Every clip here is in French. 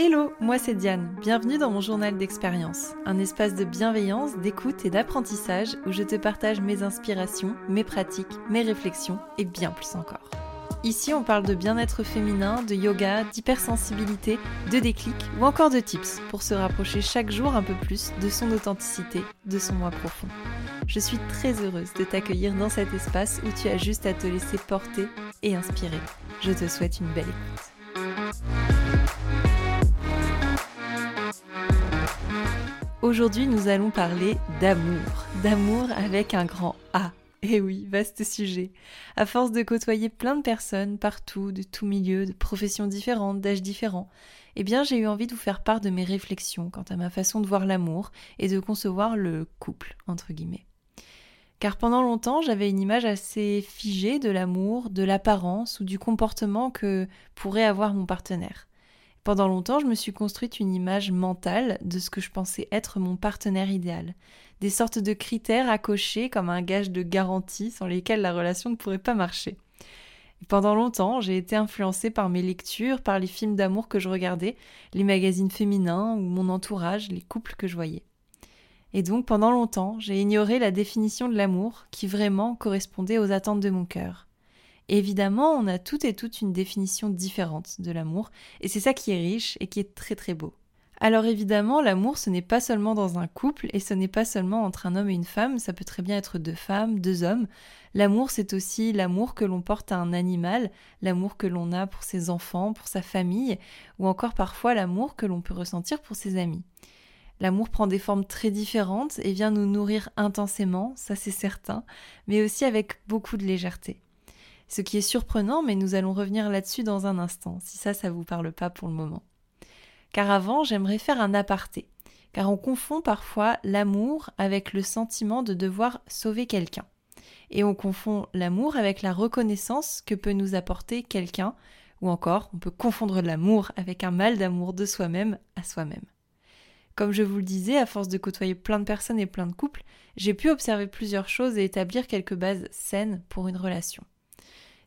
Hello, moi c'est Diane, bienvenue dans mon journal d'expérience, un espace de bienveillance, d'écoute et d'apprentissage où je te partage mes inspirations, mes pratiques, mes réflexions et bien plus encore. Ici on parle de bien-être féminin, de yoga, d'hypersensibilité, de déclic ou encore de tips pour se rapprocher chaque jour un peu plus de son authenticité, de son moi profond. Je suis très heureuse de t'accueillir dans cet espace où tu as juste à te laisser porter et inspirer. Je te souhaite une belle écoute. Aujourd'hui, nous allons parler d'amour. D'amour avec un grand A. Eh oui, vaste sujet. À force de côtoyer plein de personnes, partout, de tout milieu, de professions différentes, d'âges différents, eh bien j'ai eu envie de vous faire part de mes réflexions quant à ma façon de voir l'amour et de concevoir le couple, entre guillemets. Car pendant longtemps, j'avais une image assez figée de l'amour, de l'apparence ou du comportement que pourrait avoir mon partenaire. Pendant longtemps, je me suis construite une image mentale de ce que je pensais être mon partenaire idéal. Des sortes de critères à cocher comme un gage de garantie sans lesquels la relation ne pourrait pas marcher. pendant longtemps, j'ai été influencée par mes lectures, par les films d'amour que je regardais, les magazines féminins ou mon entourage, les couples que je voyais. Et donc pendant longtemps, j'ai ignoré la définition de l'amour qui vraiment correspondait aux attentes de mon cœur. Évidemment, on a toutes et toutes une définition différente de l'amour, et c'est ça qui est riche et qui est très très beau. Alors évidemment, l'amour, ce n'est pas seulement dans un couple, et ce n'est pas seulement entre un homme et une femme, ça peut très bien être deux femmes, deux hommes. L'amour, c'est aussi l'amour que l'on porte à un animal, l'amour que l'on a pour ses enfants, pour sa famille, ou encore parfois l'amour que l'on peut ressentir pour ses amis. L'amour prend des formes très différentes et vient nous nourrir intensément, ça c'est certain, mais aussi avec beaucoup de légèreté. Ce qui est surprenant, mais nous allons revenir là-dessus dans un instant, si ça, ça vous parle pas pour le moment. Car avant, j'aimerais faire un aparté, car on confond parfois l'amour avec le sentiment de devoir sauver quelqu'un. Et on confond l'amour avec la reconnaissance que peut nous apporter quelqu'un, ou encore on peut confondre l'amour avec un mal d'amour de soi-même à soi-même. Comme je vous le disais, à force de côtoyer plein de personnes et plein de couples, j'ai pu observer plusieurs choses et établir quelques bases saines pour une relation.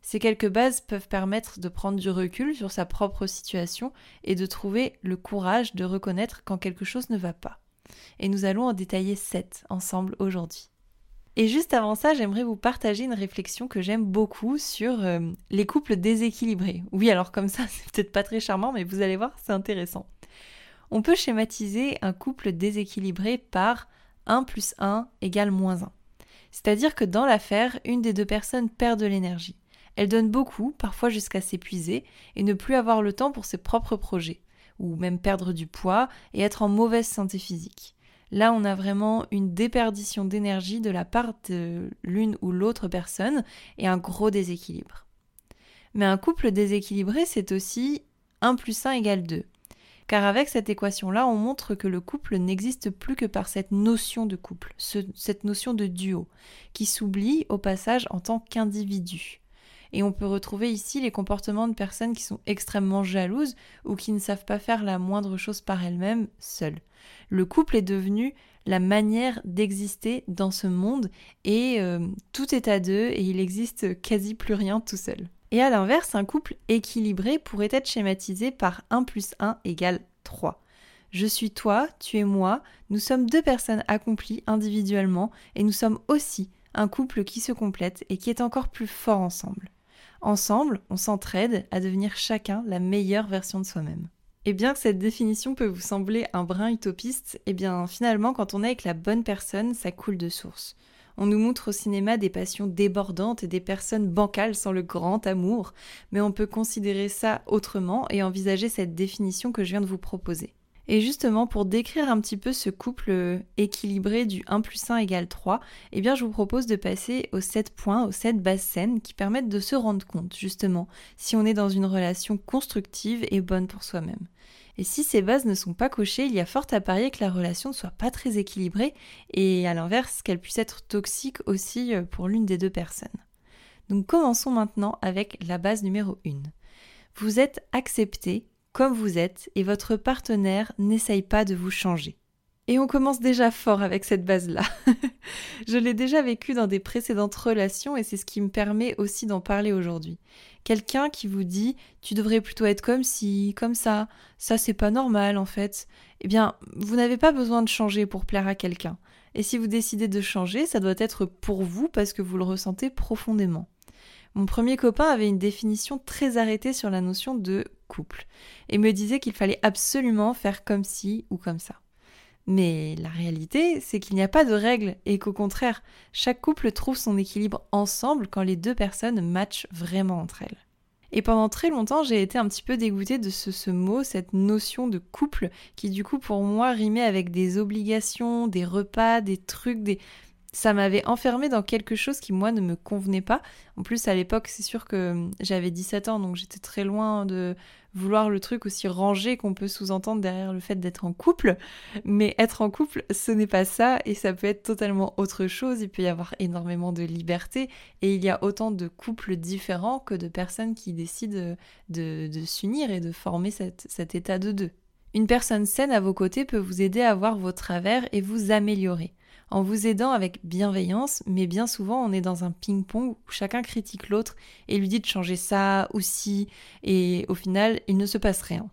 Ces quelques bases peuvent permettre de prendre du recul sur sa propre situation et de trouver le courage de reconnaître quand quelque chose ne va pas. Et nous allons en détailler sept ensemble aujourd'hui. Et juste avant ça, j'aimerais vous partager une réflexion que j'aime beaucoup sur euh, les couples déséquilibrés. Oui, alors comme ça, c'est peut-être pas très charmant, mais vous allez voir, c'est intéressant. On peut schématiser un couple déséquilibré par 1 plus 1 égale moins 1. C'est-à-dire que dans l'affaire, une des deux personnes perd de l'énergie. Elle donne beaucoup, parfois jusqu'à s'épuiser, et ne plus avoir le temps pour ses propres projets, ou même perdre du poids et être en mauvaise santé physique. Là, on a vraiment une déperdition d'énergie de la part de l'une ou l'autre personne et un gros déséquilibre. Mais un couple déséquilibré, c'est aussi 1 plus 1 égale 2. Car avec cette équation-là, on montre que le couple n'existe plus que par cette notion de couple, cette notion de duo, qui s'oublie au passage en tant qu'individu. Et on peut retrouver ici les comportements de personnes qui sont extrêmement jalouses ou qui ne savent pas faire la moindre chose par elles-mêmes seules. Le couple est devenu la manière d'exister dans ce monde et euh, tout est à deux et il existe quasi plus rien tout seul. Et à l'inverse, un couple équilibré pourrait être schématisé par 1 plus 1 égale 3. Je suis toi, tu es moi, nous sommes deux personnes accomplies individuellement et nous sommes aussi un couple qui se complète et qui est encore plus fort ensemble. Ensemble, on s'entraide à devenir chacun la meilleure version de soi-même. Et bien que cette définition peut vous sembler un brin utopiste, eh bien finalement quand on est avec la bonne personne, ça coule de source. On nous montre au cinéma des passions débordantes et des personnes bancales sans le grand amour, mais on peut considérer ça autrement et envisager cette définition que je viens de vous proposer. Et justement, pour décrire un petit peu ce couple équilibré du 1 plus 1 égale 3, eh bien, je vous propose de passer aux 7 points, aux 7 bases saines qui permettent de se rendre compte, justement, si on est dans une relation constructive et bonne pour soi-même. Et si ces bases ne sont pas cochées, il y a fort à parier que la relation ne soit pas très équilibrée et à l'inverse qu'elle puisse être toxique aussi euh, pour l'une des deux personnes. Donc commençons maintenant avec la base numéro 1. Vous êtes accepté comme vous êtes et votre partenaire n'essaye pas de vous changer. Et on commence déjà fort avec cette base-là. Je l'ai déjà vécu dans des précédentes relations et c'est ce qui me permet aussi d'en parler aujourd'hui. Quelqu'un qui vous dit tu devrais plutôt être comme ci, comme ça, ça c'est pas normal en fait. Eh bien, vous n'avez pas besoin de changer pour plaire à quelqu'un. Et si vous décidez de changer, ça doit être pour vous parce que vous le ressentez profondément. Mon premier copain avait une définition très arrêtée sur la notion de couple et me disait qu'il fallait absolument faire comme ci ou comme ça. Mais la réalité, c'est qu'il n'y a pas de règles et qu'au contraire, chaque couple trouve son équilibre ensemble quand les deux personnes matchent vraiment entre elles. Et pendant très longtemps, j'ai été un petit peu dégoûtée de ce, ce, mot, cette notion de couple, qui du coup pour moi rimait avec des obligations, des repas, des trucs, des, ça m'avait enfermé dans quelque chose qui moi ne me convenait pas. En plus à l'époque c'est sûr que j'avais 17 ans donc j'étais très loin de vouloir le truc aussi rangé qu'on peut sous-entendre derrière le fait d'être en couple. Mais être en couple ce n'est pas ça et ça peut être totalement autre chose. Il peut y avoir énormément de liberté et il y a autant de couples différents que de personnes qui décident de, s'unir et de former cet état de deux. Une personne saine à vos côtés peut vous aider à voir vos travers et vous améliorer en vous aidant avec bienveillance, mais bien souvent on est dans un ping-pong où chacun critique l'autre et lui dit de changer ça ou ci, et au final il ne se passe rien.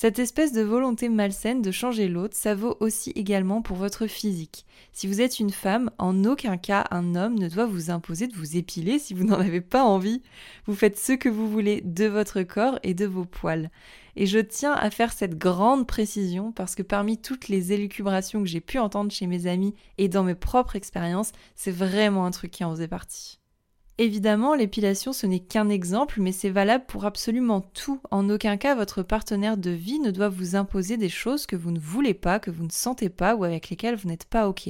Cette espèce de volonté malsaine de changer l'autre, ça vaut aussi également pour votre physique. Si vous êtes une femme, en aucun cas un homme ne doit vous imposer de vous épiler si vous n'en avez pas envie. Vous faites ce que vous voulez de votre corps et de vos poils. Et je tiens à faire cette grande précision parce que parmi toutes les élucubrations que j'ai pu entendre chez mes amis et dans mes propres expériences, c'est vraiment un truc qui en faisait partie. Évidemment, l'épilation, ce n'est qu'un exemple, mais c'est valable pour absolument tout. En aucun cas, votre partenaire de vie ne doit vous imposer des choses que vous ne voulez pas, que vous ne sentez pas ou avec lesquelles vous n'êtes pas OK.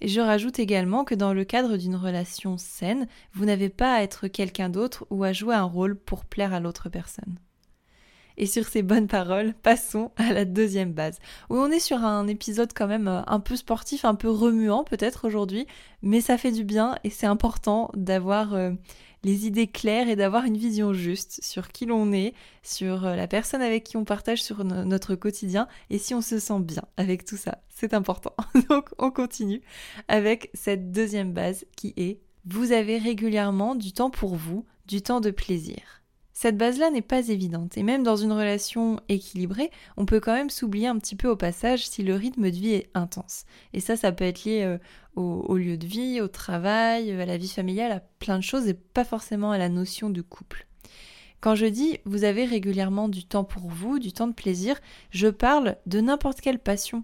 Et je rajoute également que dans le cadre d'une relation saine, vous n'avez pas à être quelqu'un d'autre ou à jouer un rôle pour plaire à l'autre personne. Et sur ces bonnes paroles, passons à la deuxième base, où on est sur un épisode quand même euh, un peu sportif, un peu remuant peut-être aujourd'hui, mais ça fait du bien et c'est important d'avoir euh, les idées claires et d'avoir une vision juste sur qui l'on est, sur euh, la personne avec qui on partage sur notre quotidien et si on se sent bien avec tout ça. C'est important. Donc on continue avec cette deuxième base qui est vous avez régulièrement du temps pour vous, du temps de plaisir. Cette base-là n'est pas évidente, et même dans une relation équilibrée, on peut quand même s'oublier un petit peu au passage si le rythme de vie est intense. Et ça, ça peut être lié euh, au, lieu de vie, au travail, à la vie familiale, à plein de choses, et pas forcément à la notion de couple. Quand je dis vous avez régulièrement du temps pour vous, du temps de plaisir, je parle de n'importe quelle passion.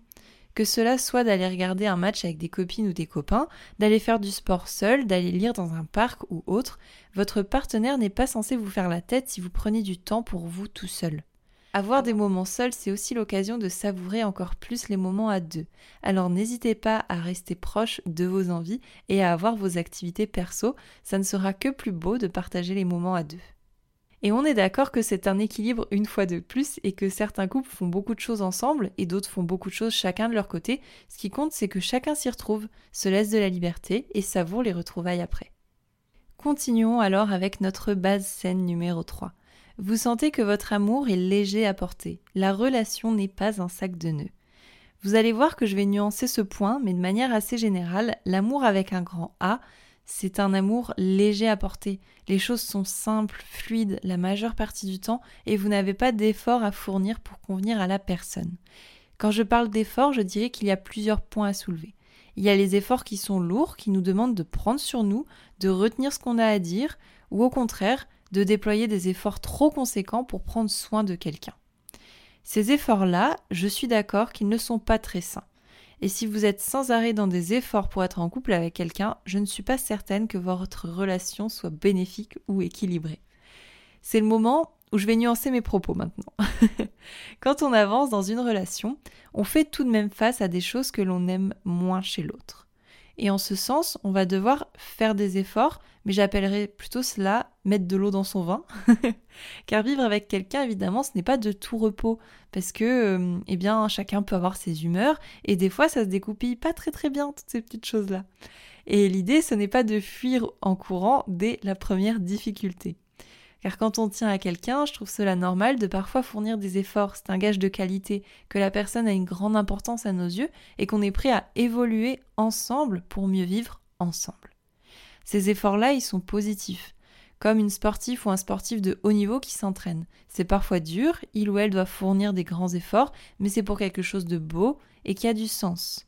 Que cela soit d'aller regarder un match avec des copines ou des copains, d'aller faire du sport seul, d'aller lire dans un parc ou autre, votre partenaire n'est pas censé vous faire la tête si vous prenez du temps pour vous tout seul. Avoir des moments seuls, c'est aussi l'occasion de savourer encore plus les moments à deux. Alors n'hésitez pas à rester proche de vos envies et à avoir vos activités perso, ça ne sera que plus beau de partager les moments à deux. Et on est d'accord que c'est un équilibre une fois de plus et que certains couples font beaucoup de choses ensemble et d'autres font beaucoup de choses chacun de leur côté. Ce qui compte, c'est que chacun s'y retrouve, se laisse de la liberté et savoure les retrouvailles après. Continuons alors avec notre base saine numéro 3. Vous sentez que votre amour est léger à porter. La relation n'est pas un sac de nœuds. Vous allez voir que je vais nuancer ce point, mais de manière assez générale, l'amour avec un grand A, c'est un amour léger à porter. Les choses sont simples, fluides la majeure partie du temps et vous n'avez pas d'efforts à fournir pour convenir à la personne. Quand je parle d'efforts, je dirais qu'il y a plusieurs points à soulever. Il y a les efforts qui sont lourds, qui nous demandent de prendre sur nous, de retenir ce qu'on a à dire, ou au contraire, de déployer des efforts trop conséquents pour prendre soin de quelqu'un. Ces efforts-là, je suis d'accord qu'ils ne sont pas très sains. Et si vous êtes sans arrêt dans des efforts pour être en couple avec quelqu'un, je ne suis pas certaine que votre relation soit bénéfique ou équilibrée. C'est le moment où je vais nuancer mes propos maintenant. Quand on avance dans une relation, on fait tout de même face à des choses que l'on aime moins chez l'autre. Et en ce sens, on va devoir faire des efforts, mais j'appellerais plutôt cela mettre de l'eau dans son vin. Car vivre avec quelqu'un, évidemment, ce n'est pas de tout repos, parce que, euh, eh bien, chacun peut avoir ses humeurs, et des fois, ça se découpille pas très très bien, toutes ces petites choses-là. Et l'idée, ce n'est pas de fuir en courant dès la première difficulté. Car quand on tient à quelqu'un, je trouve cela normal de parfois fournir des efforts. C'est un gage de qualité, que la personne a une grande importance à nos yeux et qu'on est prêt à évoluer ensemble pour mieux vivre ensemble. Ces efforts-là, ils sont positifs. Comme une sportive ou un sportif de haut niveau qui s'entraîne. C'est parfois dur, il ou elle doit fournir des grands efforts, mais c'est pour quelque chose de beau et qui a du sens.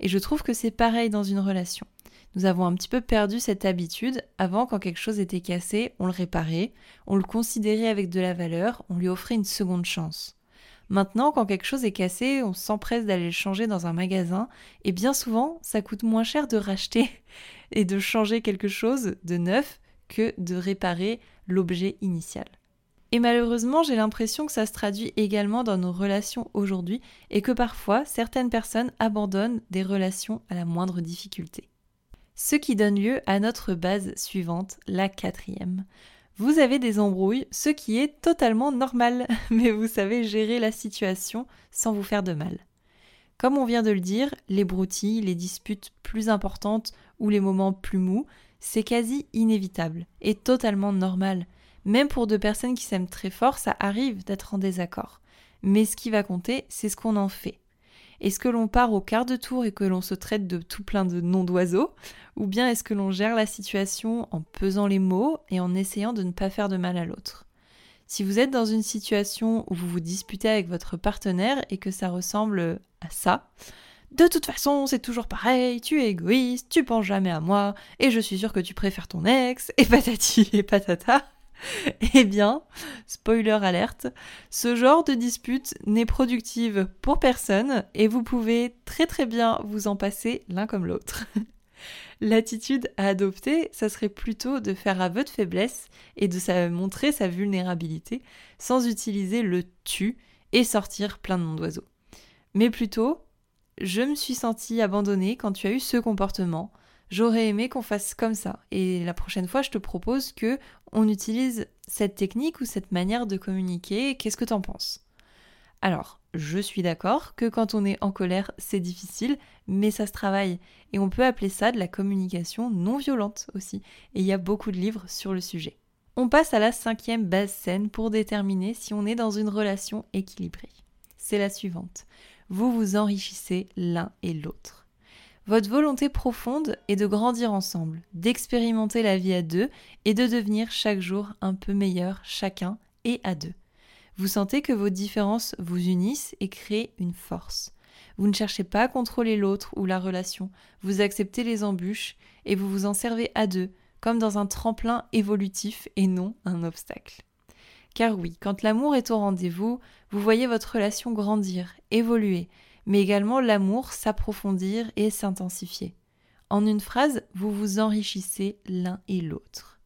Et je trouve que c'est pareil dans une relation. Nous avons un petit peu perdu cette habitude. Avant, quand quelque chose était cassé, on le réparait, on le considérait avec de la valeur, on lui offrait une seconde chance. Maintenant, quand quelque chose est cassé, on s'empresse d'aller le changer dans un magasin, et bien souvent, ça coûte moins cher de racheter et de changer quelque chose de neuf que de réparer l'objet initial. Et malheureusement, j'ai l'impression que ça se traduit également dans nos relations aujourd'hui et que parfois certaines personnes abandonnent des relations à la moindre difficulté. Ce qui donne lieu à notre base suivante, la quatrième. Vous avez des embrouilles, ce qui est totalement normal, mais vous savez gérer la situation sans vous faire de mal. Comme on vient de le dire, les broutilles, les disputes plus importantes ou les moments plus mous, c'est quasi inévitable et totalement normal. Même pour deux personnes qui s'aiment très fort, ça arrive d'être en désaccord. Mais ce qui va compter, c'est ce qu'on en fait. Est-ce que l'on part au quart de tour et que l'on se traite de tout plein de noms d'oiseaux Ou bien est-ce que l'on gère la situation en pesant les mots et en essayant de ne pas faire de mal à l'autre? Si vous êtes dans une situation où vous vous disputez avec votre partenaire et que ça ressemble à ça, de toute façon, c'est toujours pareil, tu es égoïste, tu penses jamais à moi, et je suis sûre que tu préfères ton ex, et patati et patata. Eh bien, spoiler alerte, ce genre de dispute n'est productive pour personne et vous pouvez très très bien vous en passer l'un comme l'autre. L'attitude à adopter, ça serait plutôt de faire aveu de faiblesse et de montrer sa vulnérabilité sans utiliser le tu et sortir plein de noms d'oiseaux. Mais plutôt, je me suis sentie abandonnée quand tu as eu ce comportement, j'aurais aimé qu'on fasse comme ça. Et la prochaine fois, je te propose que on utilise cette technique ou cette manière de communiquer. Qu'est-ce que t'en penses? Alors, je suis d'accord que quand on est en colère, c'est difficile, mais ça se travaille. Et on peut appeler ça de la communication non violente aussi. Et il y a beaucoup de livres sur le sujet. On passe à la cinquième base saine pour déterminer si on est dans une relation équilibrée. C'est la suivante. Vous vous enrichissez l'un et l'autre. Votre volonté profonde est de grandir ensemble, d'expérimenter la vie à deux et de devenir chaque jour un peu meilleur chacun et à deux. Vous sentez que vos différences vous unissent et créent une force. Vous ne cherchez pas à contrôler l'autre ou la relation, vous acceptez les embûches et vous vous en servez à deux, comme dans un tremplin évolutif et non un obstacle. Car oui, quand l'amour est au rendez-vous, vous voyez votre relation grandir, évoluer, mais également l'amour s'approfondir et s'intensifier. En une phrase, vous vous enrichissez l'un et l'autre.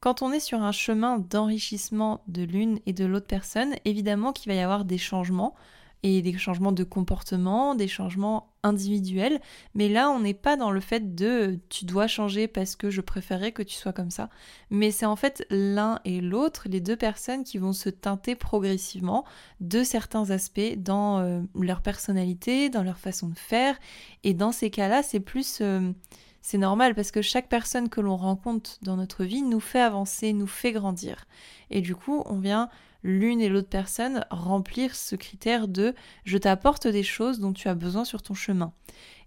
Quand on est sur un chemin d'enrichissement de l'une et de l'autre personne, évidemment qu'il va y avoir des changements, et des changements de comportement, des changements individuels. Mais là, on n'est pas dans le fait de tu dois changer parce que je préférais que tu sois comme ça. Mais c'est en fait l'un et l'autre, les deux personnes qui vont se teinter progressivement de certains aspects dans euh, leur personnalité, dans leur façon de faire. Et dans ces cas-là, c'est plus... Euh, c'est normal parce que chaque personne que l'on rencontre dans notre vie nous fait avancer, nous fait grandir. Et du coup, on vient l'une et l'autre personne remplir ce critère de je t'apporte des choses dont tu as besoin sur ton chemin.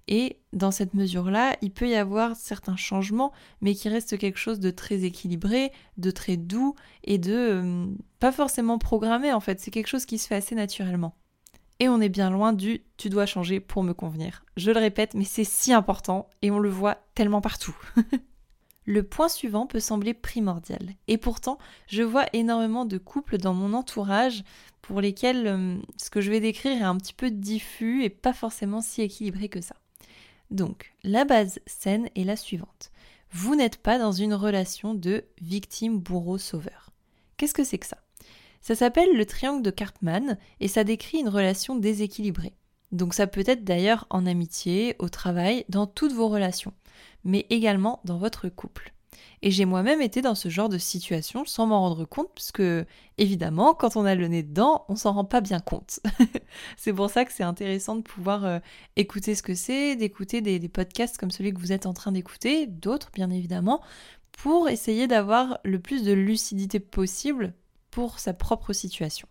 Et dans cette mesure-là, il peut y avoir certains changements, mais qui reste quelque chose de très équilibré, de très doux et de euh, pas forcément programmé en fait. C'est quelque chose qui se fait assez naturellement. Et on est bien loin du tu dois changer pour me convenir. Je le répète, mais c'est si important et on le voit tellement partout. Le point suivant peut sembler primordial. Et pourtant, je vois énormément de couples dans mon entourage pour lesquels euh, ce que je vais décrire est un petit peu diffus et pas forcément si équilibré que ça. Donc, la base saine est la suivante. Vous n'êtes pas dans une relation de victime-bourreau-sauveur. Qu'est-ce que c'est que ça? Ça s'appelle le triangle de Karpman et ça décrit une relation déséquilibrée. Donc ça peut être d'ailleurs en amitié, au travail, dans toutes vos relations mais également dans votre couple. Et j'ai moi-même été dans ce genre de situation sans m'en rendre compte, puisque évidemment, quand on a le nez dedans, on s'en rend pas bien compte. c'est pour ça que c'est intéressant de pouvoir euh, écouter ce que c'est, d'écouter des, des, podcasts comme celui que vous êtes en train d'écouter, d'autres bien évidemment, pour essayer d'avoir le plus de lucidité possible pour sa propre situation.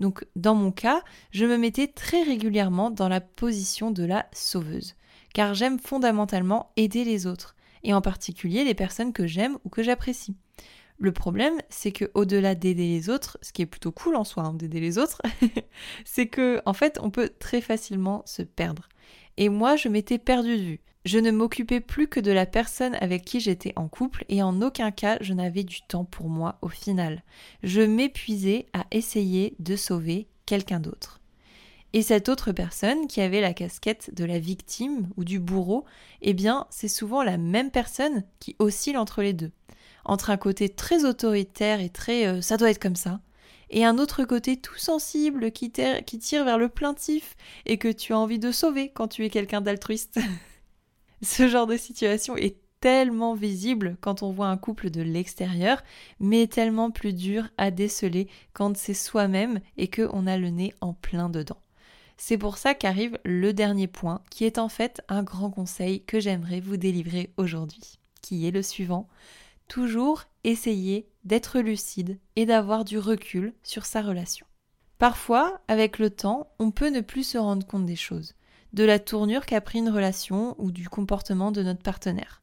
Donc dans mon cas, je me mettais très régulièrement dans la position de la sauveuse, car j'aime fondamentalement aider les autres, et en particulier les personnes que j'aime ou que j'apprécie. Le problème, c'est que au-delà d'aider les autres, ce qui est plutôt cool en soi hein, d'aider les autres, c'est que en fait, on peut très facilement se perdre. Et moi, je m'étais perdue de vue. Je ne m'occupais plus que de la personne avec qui j'étais en couple et en aucun cas je n'avais du temps pour moi au final. Je m'épuisais à essayer de sauver quelqu'un d'autre. Et cette autre personne qui avait la casquette de la victime ou du bourreau, eh bien c'est souvent la même personne qui oscille entre les deux. Entre un côté très autoritaire et très euh, ça doit être comme ça, et un autre côté tout sensible qui, tire vers le plaintif et que tu as envie de sauver quand tu es quelqu'un d'altruiste. Ce genre de situation est tellement visible quand on voit un couple de l'extérieur, mais tellement plus dur à déceler quand c'est soi-même et qu'on a le nez en plein dedans. C'est pour ça qu'arrive le dernier point, qui est en fait un grand conseil que j'aimerais vous délivrer aujourd'hui, qui est le suivant. Toujours essayer d'être lucide et d'avoir du recul sur sa relation. Parfois, avec le temps, on peut ne plus se rendre compte des choses de la tournure qu'a pris une relation ou du comportement de notre partenaire.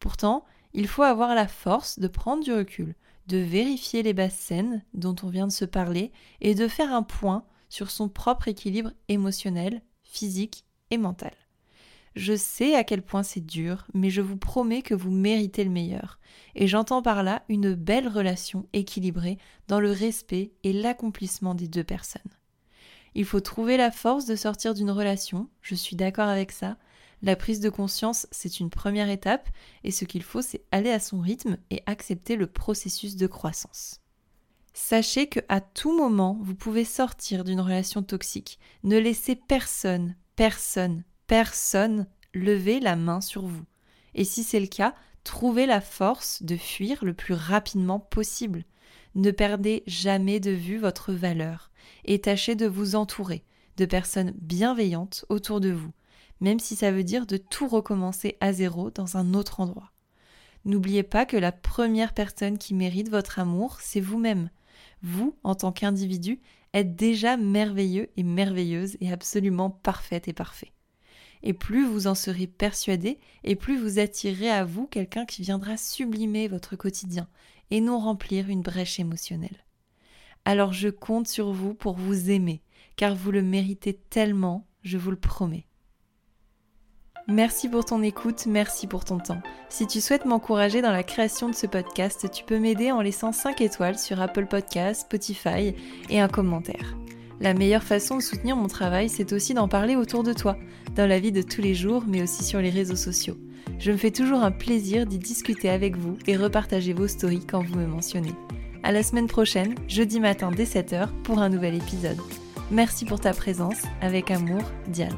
Pourtant, il faut avoir la force de prendre du recul, de vérifier les basses scènes dont on vient de se parler et de faire un point sur son propre équilibre émotionnel, physique et mental. Je sais à quel point c'est dur, mais je vous promets que vous méritez le meilleur. Et j'entends par là une belle relation équilibrée dans le respect et l'accomplissement des deux personnes. Il faut trouver la force de sortir d'une relation, je suis d'accord avec ça. La prise de conscience, c'est une première étape, et ce qu'il faut, c'est aller à son rythme et accepter le processus de croissance. Sachez que à tout moment, vous pouvez sortir d'une relation toxique. Ne laissez personne, personne, personne lever la main sur vous. Et si c'est le cas, trouvez la force de fuir le plus rapidement possible. Ne perdez jamais de vue votre valeur et tâchez de vous entourer de personnes bienveillantes autour de vous, même si ça veut dire de tout recommencer à zéro dans un autre endroit. N'oubliez pas que la première personne qui mérite votre amour, c'est vous-même. Vous, en tant qu'individu, êtes déjà merveilleux et merveilleuse et absolument parfaite et parfait. Et plus vous en serez persuadé, et plus vous attirerez à vous quelqu'un qui viendra sublimer votre quotidien et non remplir une brèche émotionnelle alors je compte sur vous pour vous aimer, car vous le méritez tellement, je vous le promets. Merci pour ton écoute, merci pour ton temps. Si tu souhaites m'encourager dans la création de ce podcast, tu peux m'aider en laissant 5 étoiles sur Apple Podcasts, Spotify et un commentaire. La meilleure façon de soutenir mon travail, c'est aussi d'en parler autour de toi, dans la vie de tous les jours, mais aussi sur les réseaux sociaux. Je me fais toujours un plaisir d'y discuter avec vous et repartager vos stories quand vous me mentionnez. À la semaine prochaine, jeudi matin dès 7h pour un nouvel épisode. Merci pour ta présence. Avec amour, Diane.